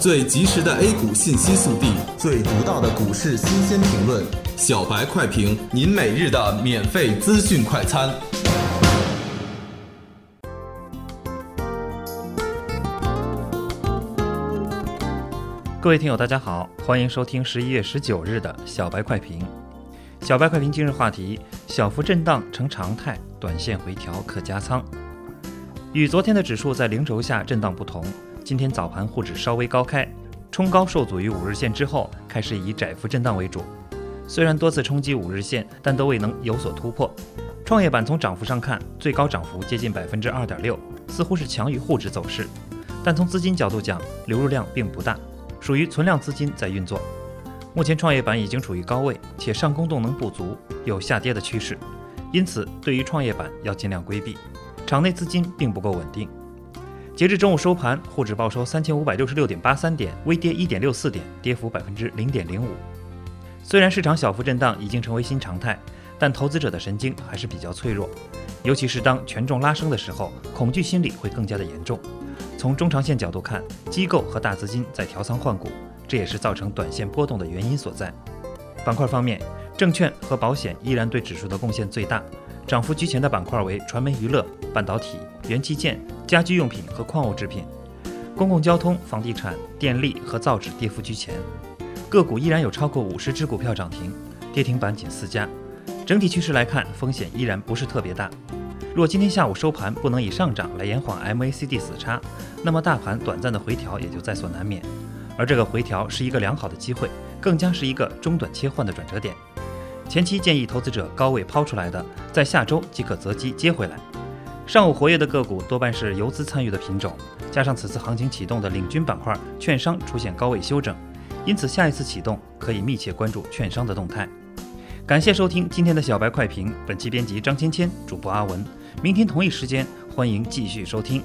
最及时的 A 股信息速递，最独到的股市新鲜评论，小白快评，您每日的免费资讯快餐。各位听友，大家好，欢迎收听十一月十九日的小白快评。小白快评今日话题：小幅震荡成常态，短线回调可加仓。与昨天的指数在零轴下震荡不同。今天早盘沪指稍微高开，冲高受阻于五日线之后，开始以窄幅震荡为主。虽然多次冲击五日线，但都未能有所突破。创业板从涨幅上看，最高涨幅接近百分之二点六，似乎是强于沪指走势。但从资金角度讲，流入量并不大，属于存量资金在运作。目前创业板已经处于高位，且上攻动能不足，有下跌的趋势，因此对于创业板要尽量规避。场内资金并不够稳定。截至中午收盘，沪指报收三千五百六十六点八三点，微跌一点六四点，跌幅百分之零点零五。虽然市场小幅震荡已经成为新常态，但投资者的神经还是比较脆弱，尤其是当权重拉升的时候，恐惧心理会更加的严重。从中长线角度看，机构和大资金在调仓换股，这也是造成短线波动的原因所在。板块方面，证券和保险依然对指数的贡献最大。涨幅居前的板块为传媒娱乐、半导体、元器件、家居用品和矿物制品；公共交通、房地产、电力和造纸跌幅居前。个股依然有超过五十只股票涨停，跌停板仅四家。整体趋势来看，风险依然不是特别大。若今天下午收盘不能以上涨来延缓 MACD 死叉，那么大盘短暂的回调也就在所难免。而这个回调是一个良好的机会，更加是一个中短切换的转折点。前期建议投资者高位抛出来的，在下周即可择机接回来。上午活跃的个股多半是游资参与的品种，加上此次行情启动的领军板块券商出现高位修整，因此下一次启动可以密切关注券商的动态。感谢收听今天的小白快评，本期编辑张芊芊，主播阿文。明天同一时间欢迎继续收听。